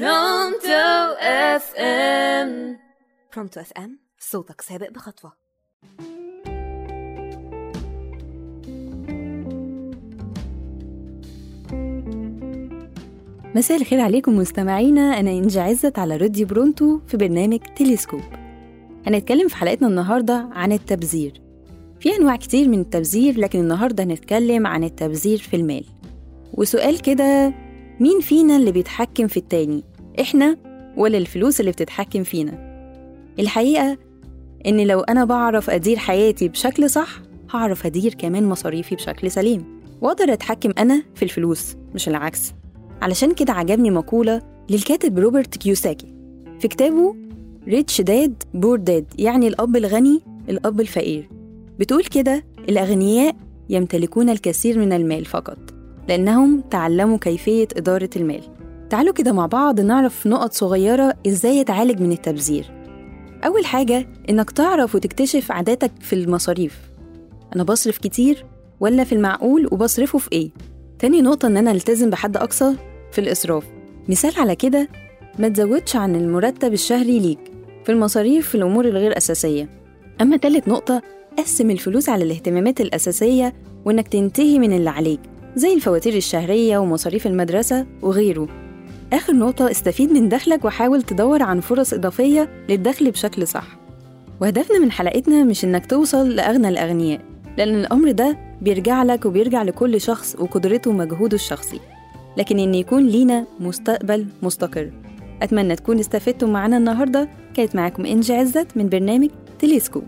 Pronto FM. Pronto FM صوتك سابق بخطوة. مساء الخير عليكم مستمعينا أنا إنجي عزت على راديو Pronto في برنامج تلسكوب. هنتكلم في حلقتنا النهارده عن التبذير. في أنواع كتير من التبذير لكن النهارده هنتكلم عن التبذير في المال. وسؤال كده مين فينا اللي بيتحكم في التاني؟ إحنا ولا الفلوس اللي بتتحكم فينا؟ الحقيقة إن لو أنا بعرف أدير حياتي بشكل صح هعرف أدير كمان مصاريفي بشكل سليم. وأقدر أتحكم أنا في الفلوس مش العكس. علشان كده عجبني مقولة للكاتب روبرت كيوساكي في كتابه Rich Dad Poor Dad يعني الأب الغني الأب الفقير. بتقول كده الأغنياء يمتلكون الكثير من المال فقط. لأنهم تعلموا كيفية إدارة المال. تعالوا كده مع بعض نعرف نقط صغيرة إزاي يتعالج من التبذير. أول حاجة إنك تعرف وتكتشف عاداتك في المصاريف. أنا بصرف كتير ولا في المعقول وبصرفه في إيه؟ تاني نقطة إن أنا ألتزم بحد أقصى في الإسراف. مثال على كده ما تزودش عن المرتب الشهري ليك في المصاريف في الأمور الغير أساسية. أما تالت نقطة قسم الفلوس على الاهتمامات الأساسية وإنك تنتهي من اللي عليك. زي الفواتير الشهرية ومصاريف المدرسة وغيره. آخر نقطة استفيد من دخلك وحاول تدور عن فرص إضافية للدخل بشكل صح. وهدفنا من حلقتنا مش إنك توصل لأغنى الأغنياء لأن الأمر ده بيرجع لك وبيرجع لكل شخص وقدرته ومجهوده الشخصي. لكن إن يكون لينا مستقبل مستقر. أتمنى تكون استفدتم معنا النهاردة. كانت معاكم إنجي عزت من برنامج تليسكوب